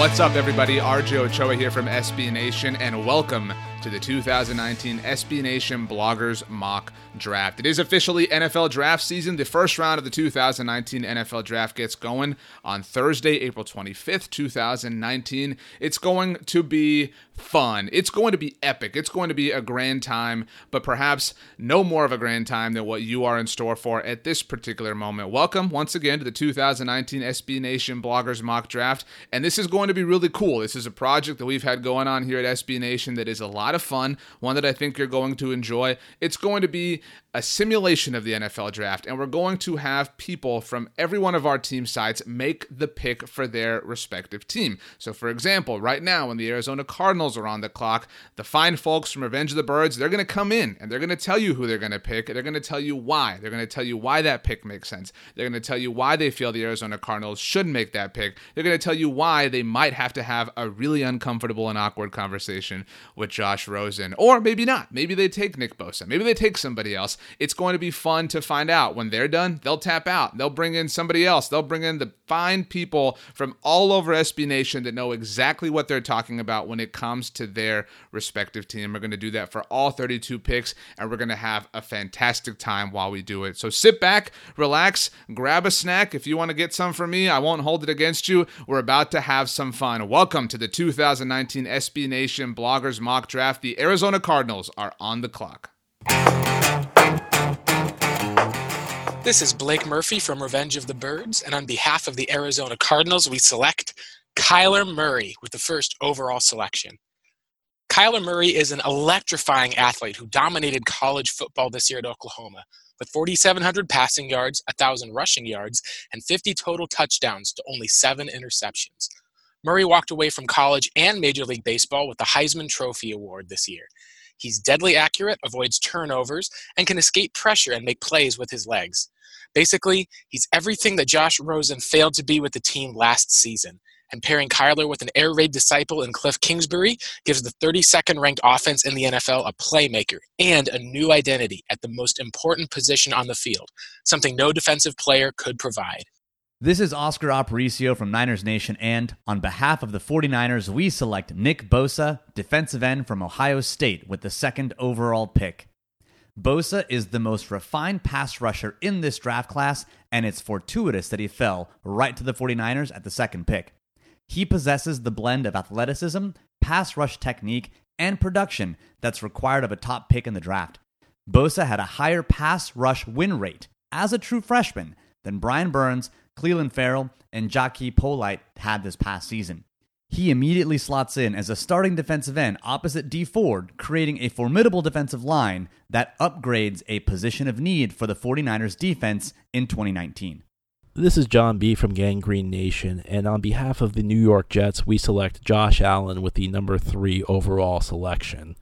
What's up, everybody? RJ Ochoa here from SB Nation, and welcome to the 2019 SB Nation Bloggers Mock Draft. It is officially NFL draft season. The first round of the 2019 NFL draft gets going on Thursday, April 25th, 2019. It's going to be fun. It's going to be epic. It's going to be a grand time, but perhaps no more of a grand time than what you are in store for at this particular moment. Welcome once again to the 2019 SB Nation Bloggers Mock Draft, and this is going to be really cool. This is a project that we've had going on here at SB Nation that is a lot of fun, one that I think you're going to enjoy. It's going to be a simulation of the NFL draft, and we're going to have people from every one of our team sites make the pick for their respective team. So, for example, right now, when the Arizona Cardinals are on the clock, the fine folks from Revenge of the Birds, they're going to come in and they're going to tell you who they're going to pick. They're going to tell you why. They're going to tell you why that pick makes sense. They're going to tell you why they feel the Arizona Cardinals should make that pick. They're going to tell you why they might have to have a really uncomfortable and awkward conversation with Josh Rosen. Or maybe not. Maybe they take Nick Bosa. Maybe they take somebody else. It's going to be fun to find out. When they're done, they'll tap out. They'll bring in somebody else. They'll bring in the fine people from all over SB Nation that know exactly what they're talking about when it comes to their respective team. We're going to do that for all 32 picks, and we're going to have a fantastic time while we do it. So sit back, relax, grab a snack. If you want to get some from me, I won't hold it against you. We're about to have some fun. Welcome to the 2019 SB Nation Bloggers Mock Draft. The Arizona Cardinals are on the clock. This is Blake Murphy from Revenge of the Birds, and on behalf of the Arizona Cardinals, we select Kyler Murray with the first overall selection. Kyler Murray is an electrifying athlete who dominated college football this year at Oklahoma with 4,700 passing yards, 1,000 rushing yards, and 50 total touchdowns to only seven interceptions. Murray walked away from college and Major League Baseball with the Heisman Trophy Award this year. He's deadly accurate, avoids turnovers, and can escape pressure and make plays with his legs. Basically, he's everything that Josh Rosen failed to be with the team last season. And pairing Kyler with an air raid disciple in Cliff Kingsbury gives the 32nd ranked offense in the NFL a playmaker and a new identity at the most important position on the field, something no defensive player could provide. This is Oscar Aparicio from Niners Nation, and on behalf of the 49ers, we select Nick Bosa, defensive end from Ohio State, with the second overall pick. Bosa is the most refined pass rusher in this draft class, and it's fortuitous that he fell right to the 49ers at the second pick. He possesses the blend of athleticism, pass rush technique, and production that's required of a top pick in the draft. Bosa had a higher pass rush win rate as a true freshman than Brian Burns Clelin Ferrell, and Jachai Polite had this past season. He immediately slots in as a starting defensive end opposite Dee Ford, creating a formidable defensive line that upgrades a position of need for the 49ers defense in 2019. This is John B. from Gang Green Nation, and on behalf of the New York Jets, we select Josh Allen with the number three overall selection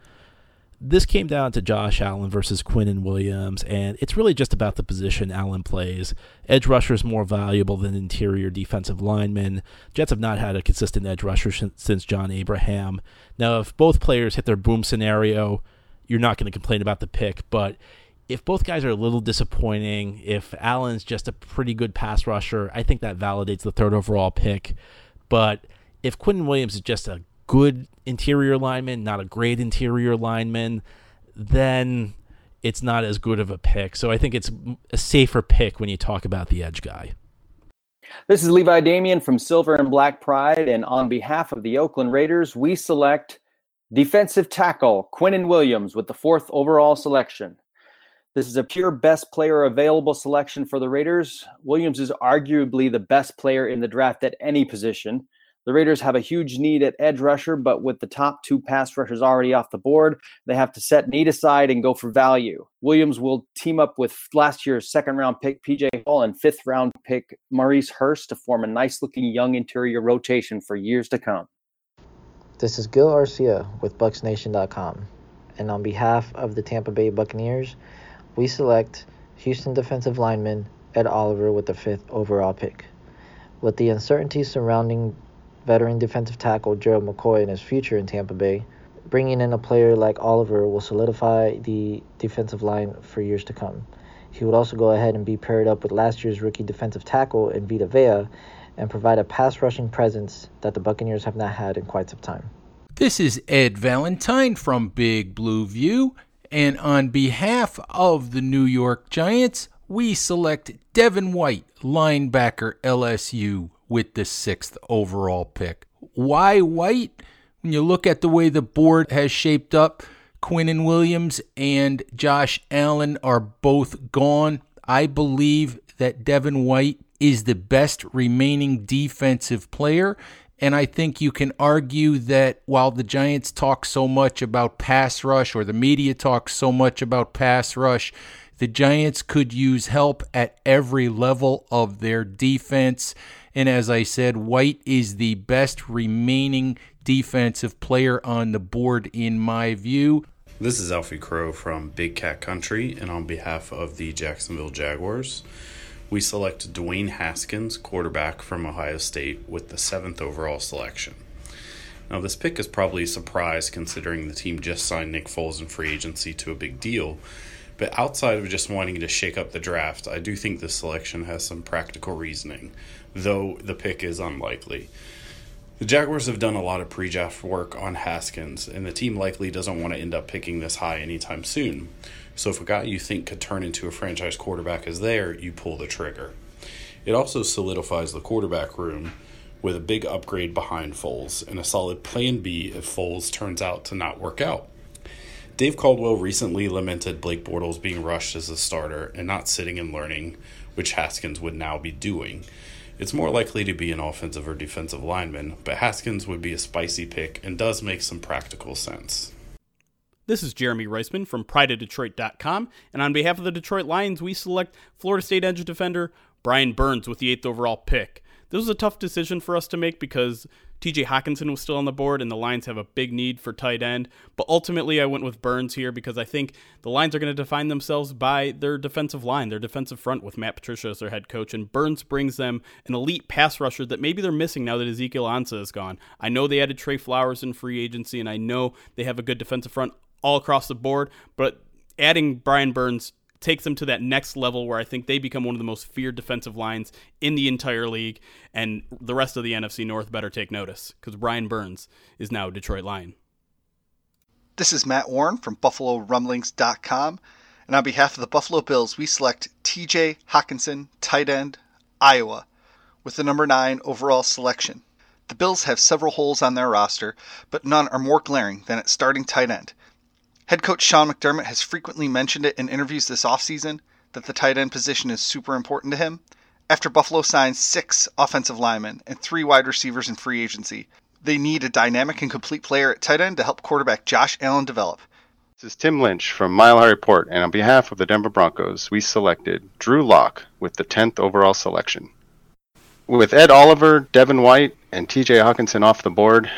this came down to Josh Allen versus Quinnen Williams, and it's really just about the position Allen plays. Edge rusher is more valuable than interior defensive lineman. Jets have not had a consistent edge rusher since John Abraham. Now, if both players hit their boom scenario, you're not going to complain about the pick, but if both guys are a little disappointing, if Allen's just a pretty good pass rusher, I think that validates the third overall pick. But if Quinnen Williams is just a good interior lineman, not a great interior lineman, then it's not as good of a pick. So I think it's a safer pick when you talk about the edge guy. This is Levi Damian from Silver and Black Pride, and on behalf of the Oakland Raiders, we select defensive tackle Quinnen Williams with the fourth overall selection. This is a pure best player available selection for the Raiders. Williams is arguably the best player in the draft at any position. The Raiders have a huge need at edge rusher, but with the top two pass rushers already off the board, they have to set need aside and go for value. Williams will team up with last year's second round pick PJ Hall and fifth round pick Maurice Hurst to form a nice looking young interior rotation for years to come. This is Gil Arcia with BucsNation.com, and on behalf of the Tampa Bay Buccaneers, we select Houston defensive lineman Ed Oliver with the fifth overall pick. With the uncertainty surrounding veteran defensive tackle Gerald McCoy and his future in Tampa Bay, bringing in a player like Oliver will solidify the defensive line for years to come. He would also go ahead and be paired up with last year's rookie defensive tackle in Vita Vea and provide a pass rushing presence that the Buccaneers have not had in quite some time. This is Ed Valentine from Big Blue View, and on behalf of the New York Giants, we select Devin White, linebacker LSU, with the sixth overall pick. Why White? When you look at the way the board has shaped up, Quinnen Williams and Josh Allen are both gone. I believe that Devin White is the best remaining defensive player. And I think you can argue that while the Giants talk so much about pass rush, or the media talks so much about pass rush, the Giants could use help at every level of their defense. And as I said, White is the best remaining defensive player on the board, in my view. This is Alfie Crow from Big Cat Country, and on behalf of the Jacksonville Jaguars, we select Dwayne Haskins, quarterback from Ohio State, with the seventh overall selection. Now, this pick is probably a surprise considering the team just signed Nick Foles in free agency to a big deal. But outside of just wanting to shake up the draft, I do think this selection has some practical reasoning, though the pick is unlikely. The Jaguars have done a lot of pre draft work on Haskins, and the team likely doesn't want to end up picking this high anytime soon. So, if a guy you think could turn into a franchise quarterback is there, you pull the trigger. It also solidifies the quarterback room with a big upgrade behind Foles and a solid plan B if Foles turns out to not work out. Dave Caldwell recently lamented Blake Bortles being rushed as a starter and not sitting and learning, which Haskins would now be doing. It's more likely to be an offensive or defensive lineman, but Haskins would be a spicy pick and does make some practical sense. This is Jeremy Reisman from PrideOfDetroit.com, and on behalf of the Detroit Lions, we select Florida State edge defender Brian Burns with the eighth overall pick. This was a tough decision for us to make because TJ Hockenson was still on the board, and the Lions have a big need for tight end. But ultimately, I went with Burns here because I think the Lions are going to define themselves by their defensive line, their defensive front with Matt Patricia as their head coach. And Burns brings them an elite pass rusher that maybe they're missing now that Ezekiel Ansah is gone. I know they added Trey Flowers in free agency, and I know they have a good defensive front all across the board, but adding Brian Burns takes them to that next level where I think they become one of the most feared defensive lines in the entire league, and the rest of the NFC North better take notice because Brian Burns is now Detroit Lion. This is Matt Warren from BuffaloRumblings.com, and on behalf of the Buffalo Bills, we select TJ Hockenson, tight end, Iowa, with the number 9 overall selection. The Bills have several holes on their roster, but none are more glaring than at starting tight end. Head coach Sean McDermott has frequently mentioned it in interviews this offseason that the tight end position is super important to him. After Buffalo signs six offensive linemen and three wide receivers in free agency, they need a dynamic and complete player at tight end to help quarterback Josh Allen develop. This is Tim Lynch from Mile High Report, and on behalf of the Denver Broncos, we selected Drew Lock with the 10th overall selection. With Ed Oliver, Devin White, and TJ Hockenson off the board,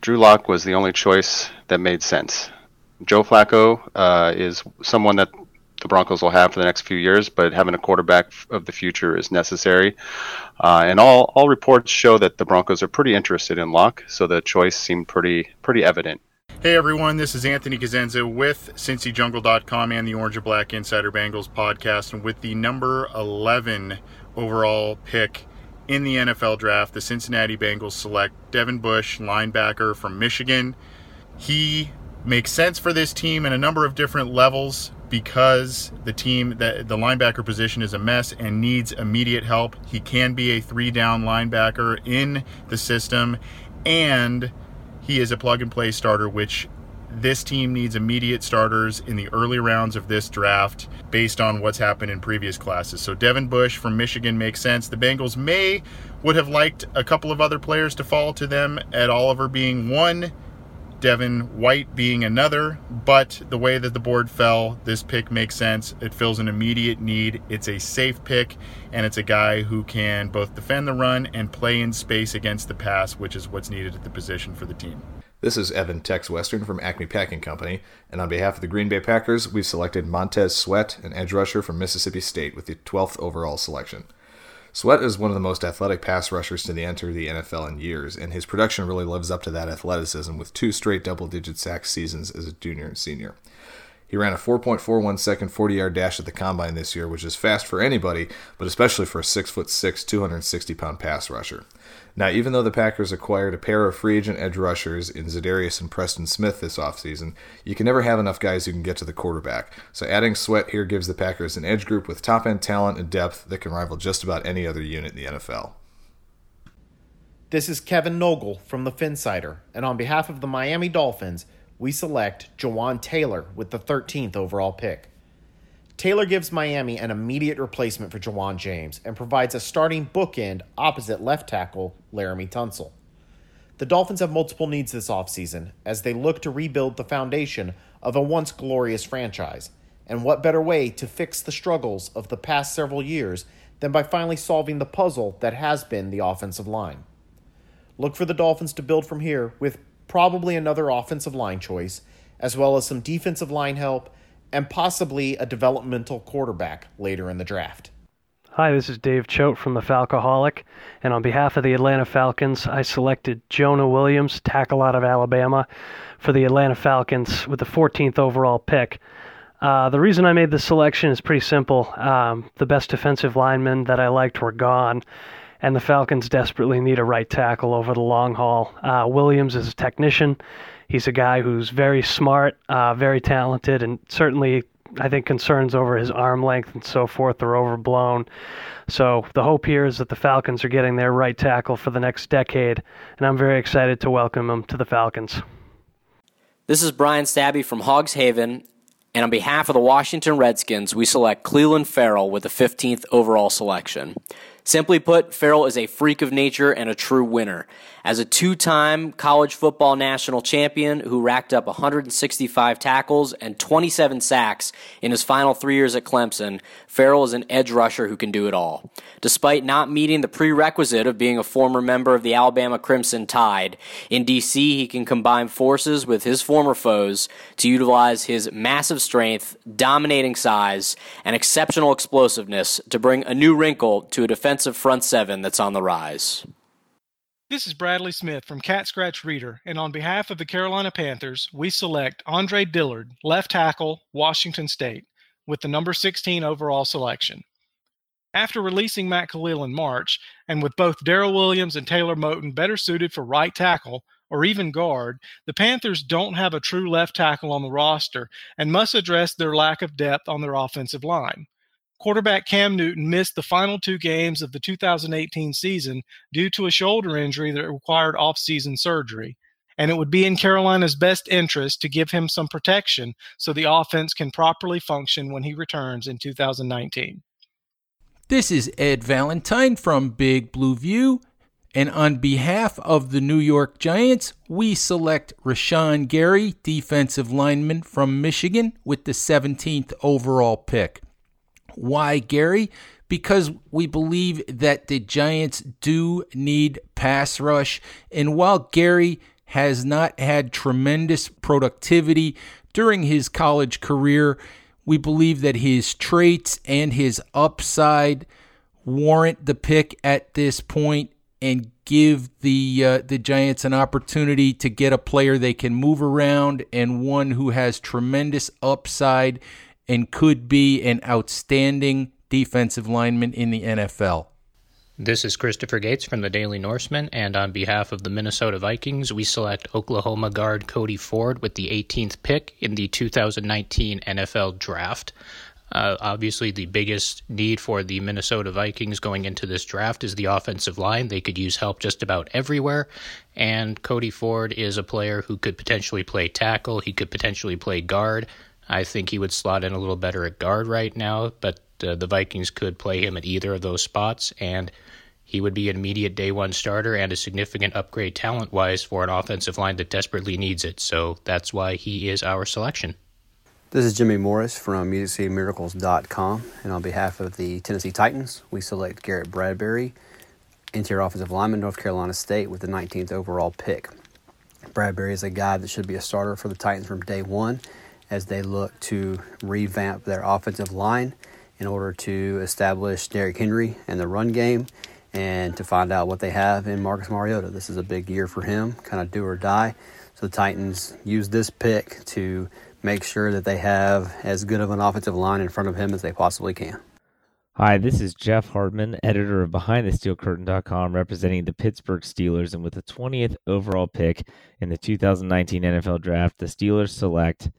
Drew Lock was the only choice that made sense. Joe Flacco uh, is someone that the Broncos will have for the next few years, but having a quarterback of the future is necessary. Uh, and all all reports show that the Broncos are pretty interested in Lock, so the choice seemed pretty pretty evident. Hey everyone, this is Anthony Cosenza with CincyJungle.com and the Orange and Black Insider Bengals podcast, and with the number 11 overall pick in the NFL draft, the Cincinnati Bengals select Devin Bush, linebacker from Michigan. He makes sense for this team in a number of different levels because the team that the linebacker position is a mess and needs immediate help. He can be a three down linebacker in the system and he is a plug and play starter which this team needs immediate starters in the early rounds of this draft based on what's happened in previous classes. So Devin Bush from Michigan makes sense. The Bengals may would have liked a couple of other players to fall to them, Ed Oliver being one Devin White being another, but the way that the board fell, this pick makes sense. It fills an immediate need. It's a safe pick, and it's a guy who can both defend the run and play in space against the pass, which is what's needed at the position for the team. This is Evan Tex Western from Acme Packing Company, and on behalf of the Green Bay Packers, we've selected Montez Sweat, an edge rusher from Mississippi State, with the 12th overall selection. Sweat is one of the most athletic pass rushers to enter the NFL in years, and his production really lives up to that athleticism with two straight double digit sack seasons as a junior and senior. He ran a 4.41 second 40 yard dash at the combine this year, which is fast for anybody, but especially for a 6'6, 260 pound pass rusher. Now, even though the Packers acquired a pair of free agent edge rushers in Za'Darius and Preston Smith this offseason, you can never have enough guys who can get to the quarterback. So adding Sweat here gives the Packers an edge group with top end talent and depth that can rival just about any other unit in the NFL. This is Kevin Nogle from the Phinsider, and on behalf of the Miami Dolphins, we select Jawaan Taylor with the 13th overall pick. Taylor gives Miami an immediate replacement for Ja'Wuan James and provides a starting bookend opposite left tackle Laremy Tunsil. The Dolphins have multiple needs this offseason as they look to rebuild the foundation of a once glorious franchise. And what better way to fix the struggles of the past several years than by finally solving the puzzle that has been the offensive line? Look for the Dolphins to build from here with probably another offensive line choice, as well as some defensive line help and possibly a developmental quarterback later in the draft. Hi, this is Dave Choate from the Falcoholic, and on behalf of the Atlanta Falcons, I selected Jonah Williams, tackle out of Alabama, for the Atlanta Falcons with the 14th overall pick. Uh, the reason I made this selection is pretty simple. Um, the best defensive linemen that I liked were gone, and the Falcons desperately need a right tackle over the long haul. Uh, Williams is a technician. He's a guy who's very smart, uh, very talented, and certainly I think concerns over his arm length and so forth are overblown. So the hope here is that the Falcons are getting their right tackle for the next decade, and I'm very excited to welcome him to the Falcons. This is Brian Stabby from Hogs Haven, and on behalf of the Washington Redskins, we select Clelin Ferrell with the 15th overall selection. Simply put, Ferrell is a freak of nature and a true winner. As a two time college football national champion who racked up 165 tackles and 27 sacks in his final three years at Clemson, Ferrell is an edge rusher who can do it all. Despite not meeting the prerequisite of being a former member of the Alabama Crimson Tide, in DC he can combine forces with his former foes to utilize his massive strength, dominating size, and exceptional explosiveness to bring a new wrinkle to a defensive front seven that's on the rise. This is Bradley Smith from Cat Scratch Reader, and on behalf of the Carolina Panthers, we select Andre Dillard, left tackle, Washington State, with the number 16 overall selection. After releasing Matt Kalil in March, and with both Daryl Williams and Taylor Moton better suited for right tackle or even guard, the Panthers don't have a true left tackle on the roster and must address their lack of depth on their offensive line. Quarterback Cam Newton missed the final two games of the 2018 season due to a shoulder injury that required off-season surgery. And it would be in Carolina's best interest to give him some protection so the offense can properly function when he returns in 2019. This is Ed Valentine from Big Blue View. And on behalf of the New York Giants, we select Rashan Gary, defensive lineman from Michigan, with the 17th overall pick. Why, Gary? Because we believe that the Giants do need pass rush. And while Gary has not had tremendous productivity during his college career, we believe that his traits and his upside warrant the pick at this point and give the uh, the Giants an opportunity to get a player they can move around and one who has tremendous upside and could be an outstanding defensive lineman in the NFL. This is Christopher Gates from the Daily Norseman, and on behalf of the Minnesota Vikings, we select Oklahoma guard Cody Ford with the 18th pick in the 2019 NFL Draft. Uh, obviously, the biggest need for the Minnesota Vikings going into this draft is the offensive line. They could use help just about everywhere, and Cody Ford is a player who could potentially play tackle. He could potentially play guard. I think he would slot in a little better at guard right now, but uh, the Vikings could play him at either of those spots, and he would be an immediate day one starter and a significant upgrade talent wise for an offensive line that desperately needs it. So that's why he is our selection. This is Jimmy Morris from MusicCityMiracles.com, and on behalf of the Tennessee Titans, we select Garrett Bradbury, interior offensive lineman, North Carolina State, with the 19th overall pick. Bradbury is a guy that should be a starter for the Titans from day one as they look to revamp their offensive line in order to establish Derrick Henry and the run game and to find out what they have in Marcus Mariota. This is a big year for him, kind of do or die. So the Titans use this pick to make sure that they have as good of an offensive line in front of him as they possibly can. Hi, this is Jeff Hartman, editor of BehindTheSteelCurtain.com, representing the Pittsburgh Steelers. And with the 20th overall pick in the 2019 NFL Draft, the Steelers select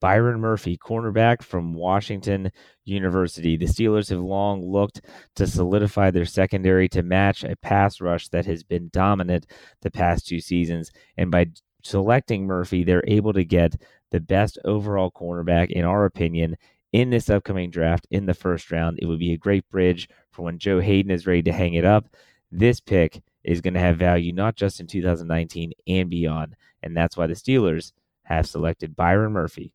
Byron Murphy, cornerback from Washington University. The Steelers have long looked to solidify their secondary to match a pass rush that has been dominant the past two seasons. And by selecting Murphy, they're able to get the best overall cornerback, in our opinion, in this upcoming draft in the first round. It would be a great bridge for when Joe Haden is ready to hang it up. This pick is going to have value not just in 2019 and beyond. And that's why the Steelers have selected Byron Murphy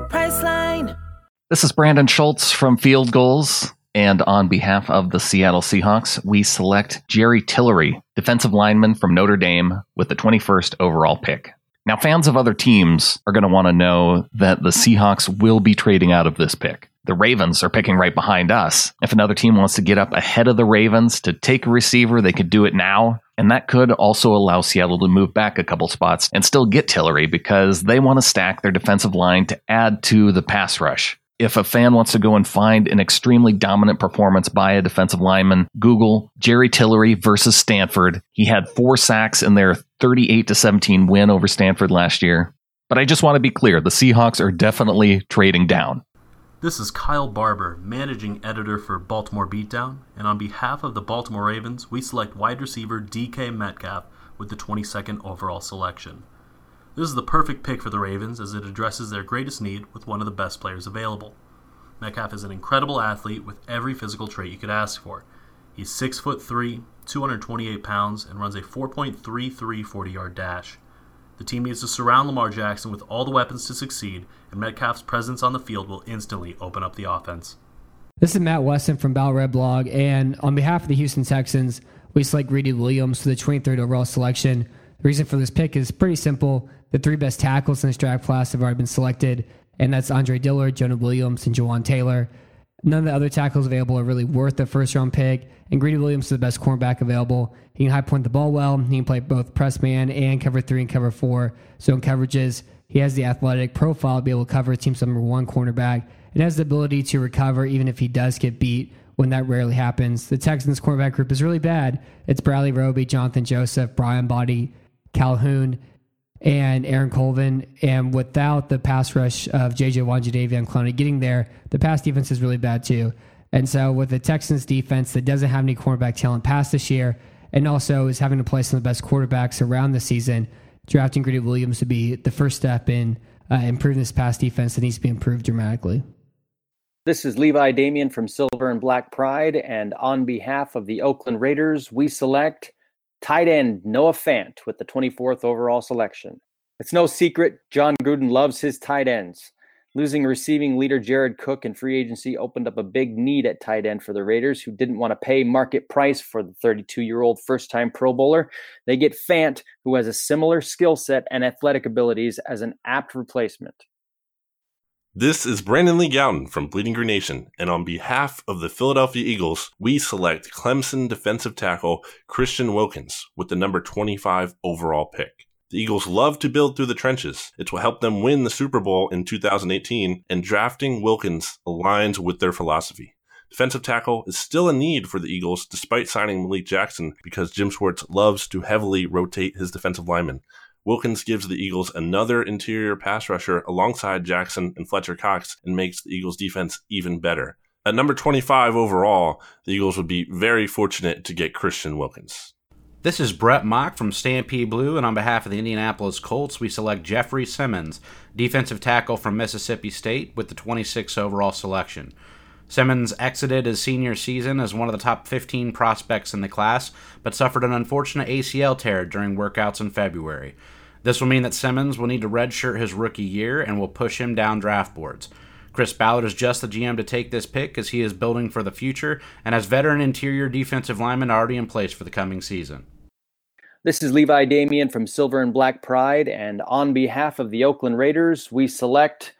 Priceline. This is Brandon Schultz from Field Gulls. And on behalf of the Seattle Seahawks, we select Jerry Tillery, defensive lineman from Notre Dame, with the 21st overall pick. Now, fans of other teams are going to want to know that the Seahawks will be trading out of this pick. The Ravens are picking right behind us. If another team wants to get up ahead of the Ravens to take a receiver, they could do it now. And that could also allow Seattle to move back a couple spots and still get Tillery because they want to stack their defensive line to add to the pass rush if a fan wants to go and find an extremely dominant performance by a defensive lineman, Google Jerry Tillery versus Stanford. He had four sacks in their 38 to 17 win over Stanford last year. But I just want to be clear the Seahawks are definitely trading down. This is Kyle Barber, managing editor for Baltimore Beatdown, and on behalf of the Baltimore Ravens, we select wide receiver DK Metcalf with the 22nd overall selection. This is the perfect pick for the Ravens as it addresses their greatest need with one of the best players available. Metcalf is an incredible athlete with every physical trait you could ask for. He's 6 foot 3, 228 pounds, and runs a 4.33 40 yard dash. The team needs to surround Lamar Jackson with all the weapons to succeed, and Metcalf's presence on the field will instantly open up the offense. This is Matt Weston from Battle Red Blog, and on behalf of the Houston Texans, we select Greedy Williams for the 23rd overall selection. The reason for this pick is pretty simple. The three best tackles in this draft class have already been selected, and that's Andre Dillard, Jonah Williams, and Jawaan Taylor. None of the other tackles available are really worth the first round pick, and Greedy Williams is the best cornerback available. He can high point the ball well. He can play both press man and cover three and cover four. So in coverages, he has the athletic profile to be able to cover team's number one cornerback and has the ability to recover even if he does get beat when that rarely happens. The Texans cornerback group is really bad. It's Bradley Roby, Jonathan Joseph, Brian Body, Calhoun, and Aaron Colvin. And without the pass rush of JJ Watt, and Clowney getting there, the pass defense is really bad too. And so with the Texans defense that doesn't have any cornerback talent past this year, and also is having to play some of the best quarterbacks around the season, drafting Greedy Williams to be the first step in uh, improving this pass defense that needs to be improved dramatically. This is Levi Damian from Silver and Black Pride, and on behalf of the Oakland Raiders, we select tight end Noah Fant with the 24th overall selection. It's no secret Jon Gruden loves his tight ends. Losing receiving leader Jared Cook in free agency opened up a big need at tight end for the Raiders, who didn't want to pay market price for the 32 year old first time Pro Bowler. They get Fant, who has a similar skill set and athletic abilities, as an apt replacement. This is Brandon Lee Gowton from Bleeding Green Nation, and on behalf of the Philadelphia Eagles, we select Clemson defensive tackle Christian Wilkins with the number 25 overall pick. The Eagles love to build through the trenches. It's what helped them win the Super Bowl in 2018, and drafting Wilkins aligns with their philosophy. Defensive tackle is still a need for the Eagles despite signing Malik Jackson because Jim Schwartz loves to heavily rotate his defensive linemen. Wilkins gives the Eagles another interior pass rusher alongside Jackson and Fletcher Cox and makes the Eagles defense even better. At number 25 overall, the Eagles would be very fortunate to get Christian Wilkins. This is Brett Mock from Stampede Blue, and on behalf of the Indianapolis Colts, we select Jeffrey Simmons, defensive tackle from Mississippi State, with the 26th overall selection. Simmons exited his senior season as one of the top 15 prospects in the class, but suffered an unfortunate ACL tear during workouts in February. This will mean that Simmons will need to redshirt his rookie year and will push him down draft boards. Chris Ballard is just the GM to take this pick as he is building for the future and has veteran interior defensive linemen already in place for the coming season. This is Levi Damian from Silver and Black Pride, and on behalf of the Oakland Raiders, we select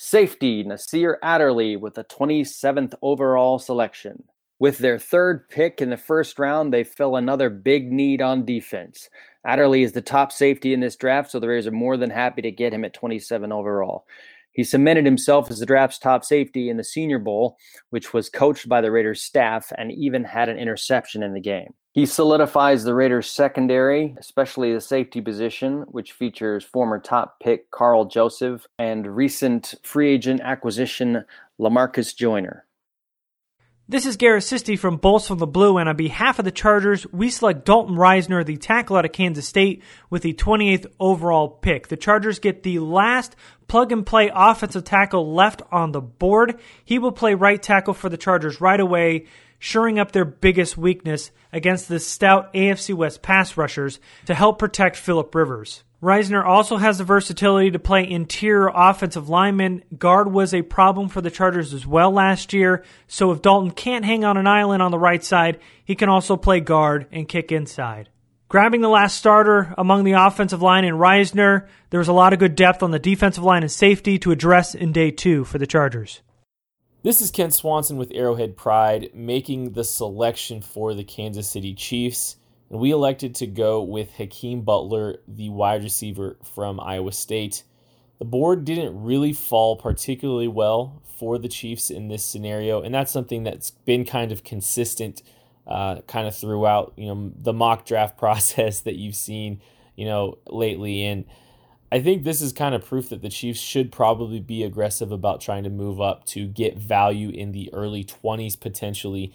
safety Nasir Adderley with the 27th overall selection. With their third pick in the first round, they fill another big need on defense. Adderley is the top safety in this draft, so the Raiders are more than happy to get him at 27 overall. He cemented himself as the draft's top safety in the Senior Bowl, which was coached by the Raiders staff and even had an interception in the game. He solidifies the Raiders' secondary, especially the safety position, which features former top pick Karl Joseph and recent free agent acquisition Lamarcus Joyner. This is Garrett Sisti from Bolts from the Blue, and on behalf of the Chargers, we select Dalton Risner, the tackle out of Kansas State, with the 28th overall pick. The Chargers get the last plug and play offensive tackle left on the board. He will play right tackle for the Chargers right away, shoring up their biggest weakness against the stout AFC West pass rushers to help protect Philip Rivers. Risner also has the versatility to play interior offensive lineman. Guard was a problem for the Chargers as well last year, so if Dalton can't hang on an island on the right side, he can also play guard and kick inside. Grabbing the last starter among the offensive line in Risner, there was a lot of good depth on the defensive line and safety to address in day two for the Chargers. This is Kent Swanson with Arrowhead Pride making the selection for the Kansas City Chiefs. And we elected to go with Hakeem Butler, the wide receiver from Iowa State. The board didn't really fall particularly well for the Chiefs in this scenario, and that's something that's been kind of consistent, uh, kind of throughout you know the mock draft process that you've seen you know lately. And I think this is kind of proof that the Chiefs should probably be aggressive about trying to move up to get value in the early 20s potentially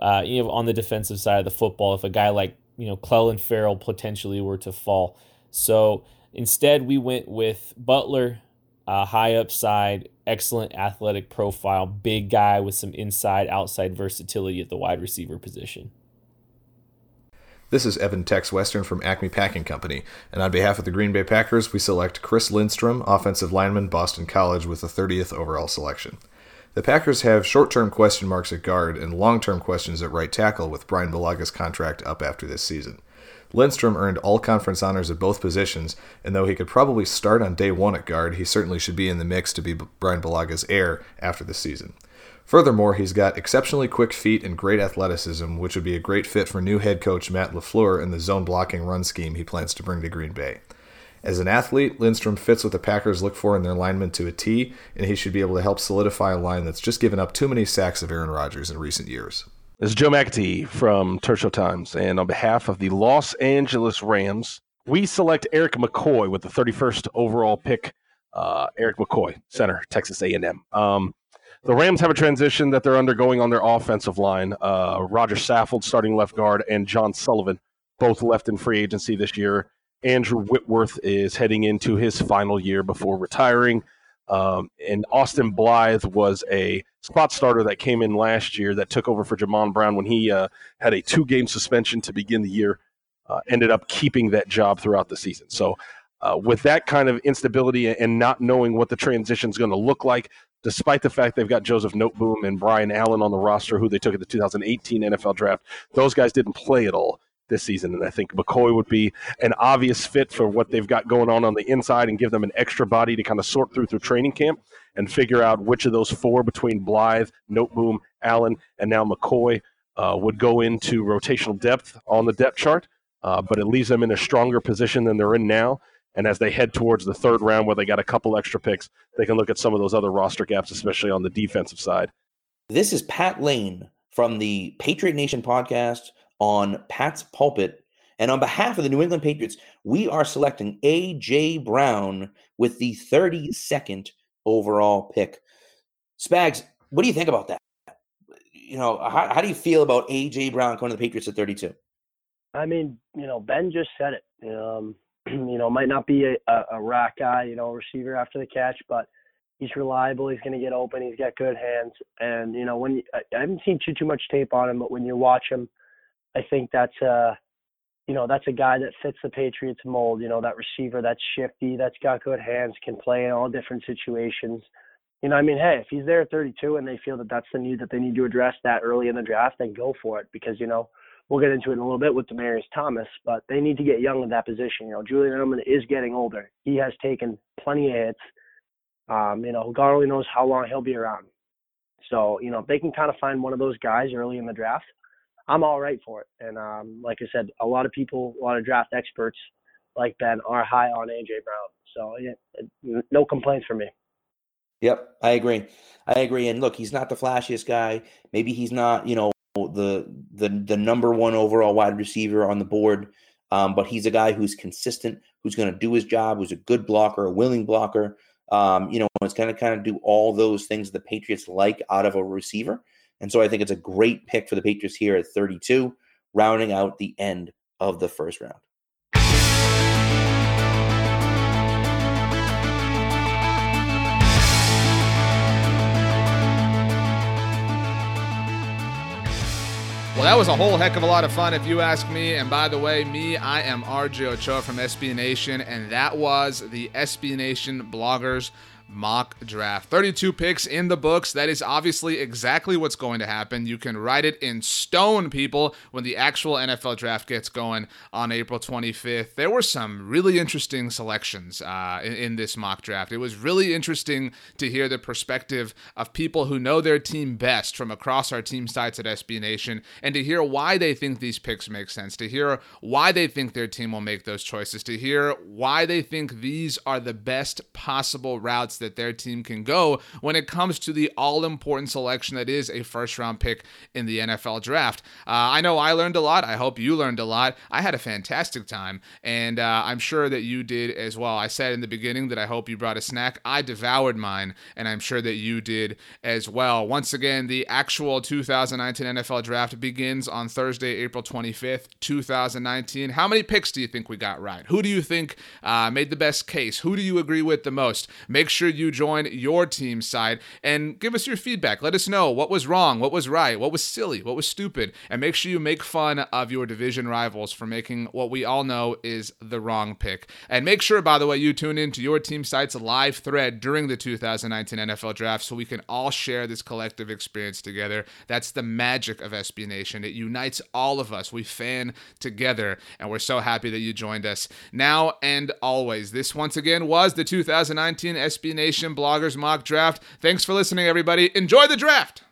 uh, you know, on the defensive side of the football if a guy like, you know, Clelin Ferrell potentially were to fall. So instead, we went with Butler, uh, high upside, excellent athletic profile, big guy with some inside outside versatility at the wide receiver position. This is Evan Tex Western from Acme Packing Company, and on behalf of the Green Bay Packers, we select Chris Lindstrom, offensive lineman, Boston College, with the 30th overall selection. The Packers have short term question marks at guard and long term questions at right tackle with Brian Bulaga's contract up after this season. Lindstrom earned all conference honors at both positions, and though he could probably start on day one at guard, he certainly should be in the mix to be Brian Bulaga's heir after the season. Furthermore, he's got exceptionally quick feet and great athleticism, which would be a great fit for new head coach Matt LaFleur in the zone blocking run scheme he plans to bring to Green Bay. As an athlete, Lindstrom fits what the Packers look for in their linemen to a T, and he should be able to help solidify a line that's just given up too many sacks of Aaron Rodgers in recent years. This is Joe McAtee from Turf Times, and on behalf of the Los Angeles Rams, we select Erik McCoy with the 31st overall pick. Uh, Erik McCoy, center, Texas A&M. Um, the Rams have a transition that they're undergoing on their offensive line. Uh, Roger Saffold, starting left guard, and John Sullivan, both left in free agency this year. Andrew Whitworth is heading into his final year before retiring. Um, and Austin Blythe was a spot starter that came in last year that took over for Jamon Brown when he uh, had a two game suspension to begin the year. Uh, ended up keeping that job throughout the season. So, uh, with that kind of instability and not knowing what the transition is going to look like, despite the fact they've got Joseph Noteboom and Brian Allen on the roster, who they took at the 2018 NFL draft, those guys didn't play at all this season. And I think McCoy would be an obvious fit for what they've got going on on the inside and give them an extra body to kind of sort through through training camp and figure out which of those four between Blythe, Noteboom, Allen, and now McCoy uh, would go into rotational depth on the depth chart. Uh, but it leaves them in a stronger position than they're in now. And as they head towards the third round, where they got a couple extra picks, they can look at some of those other roster gaps, especially on the defensive side. This is Pat Lane from the Patriot Nation podcast on Pat's Pulpit. And on behalf of the New England Patriots, we are selecting A.J. Brown with the 32nd overall pick. Spags, what do you think about that? You know, how, how do you feel about A.J. Brown going to the Patriots at 32? I mean, you know, Ben just said it. Um, you know, might not be a, a, a rack guy, you know, receiver after the catch, but he's reliable. He's going to get open. He's got good hands. And, you know, when you, I haven't seen too, too much tape on him, but when you watch him – I think that's a you know, that's a guy that fits the Patriots mold. You know, that receiver that's shifty, that's got good hands, can play in all different situations. You know, I mean, hey, if he's there at 32 and they feel that that's the need that they need to address that early in the draft, then go for it because you know we'll get into it in a little bit with Demaryius Thomas, but they need to get young in that position. You know, Julian Edelman is getting older. He has taken plenty of hits. Um, you know, God only knows how long he'll be around. So, you know, if they can kind of find one of those guys early in the draft, I'm all right for it. And um, like I said, a lot of people, a lot of draft experts like Ben are high on AJ Brown. So yeah, no complaints from me. Yep, I agree. I agree. And look, he's not the flashiest guy. Maybe he's not, you know, the the the number one overall wide receiver on the board. Um, but he's a guy who's consistent, who's going to do his job, who's a good blocker, a willing blocker. Um, you know, it's going to kind of do all those things the Patriots like out of a receiver. And so I think it's a great pick for the Patriots here at 32, rounding out the end of the first round. Well, that was a whole heck of a lot of fun, if you ask me. And by the way, me, I am RJ Ochoa from SB Nation, and that was the SB Nation bloggers mock draft. 32 picks in the books. That is obviously exactly what's going to happen. You can write it in stone, people, when the actual NFL draft gets going on April 25th. There were some really interesting selections uh, in, in this mock draft. It was really interesting to hear the perspective of people who know their team best from across our team sites at SB Nation and to hear why they think these picks make sense, to hear why they think their team will make those choices, to hear why they think these are the best possible routes that their team can go when it comes to the all important selection that is a first round pick in the NFL draft. Uh, I know I learned a lot. I hope you learned a lot. I had a fantastic time, and uh, I'm sure that you did as well. I said in the beginning that I hope you brought a snack. I devoured mine, and I'm sure that you did as well. Once again, the actual 2019 NFL draft begins on Thursday, April 25th, 2019. How many picks do you think we got right? Who do you think uh, made the best case? Who do you agree with the most? Make sure you join your team side and give us your feedback. Let us know what was wrong, what was right, what was silly, what was stupid, and make sure you make fun of your division rivals for making what we all know is the wrong pick. And make sure, by the way, you tune in to your team site's live thread during the 2019 NFL draft so we can all share this collective experience together. That's the magic of SB Nation. It unites all of us. We fan together, and we're so happy that you joined us now and always. This, once again, was the 2019 SB Nation Bloggers Mock Draft. Thanks for listening, everybody. Enjoy the draft.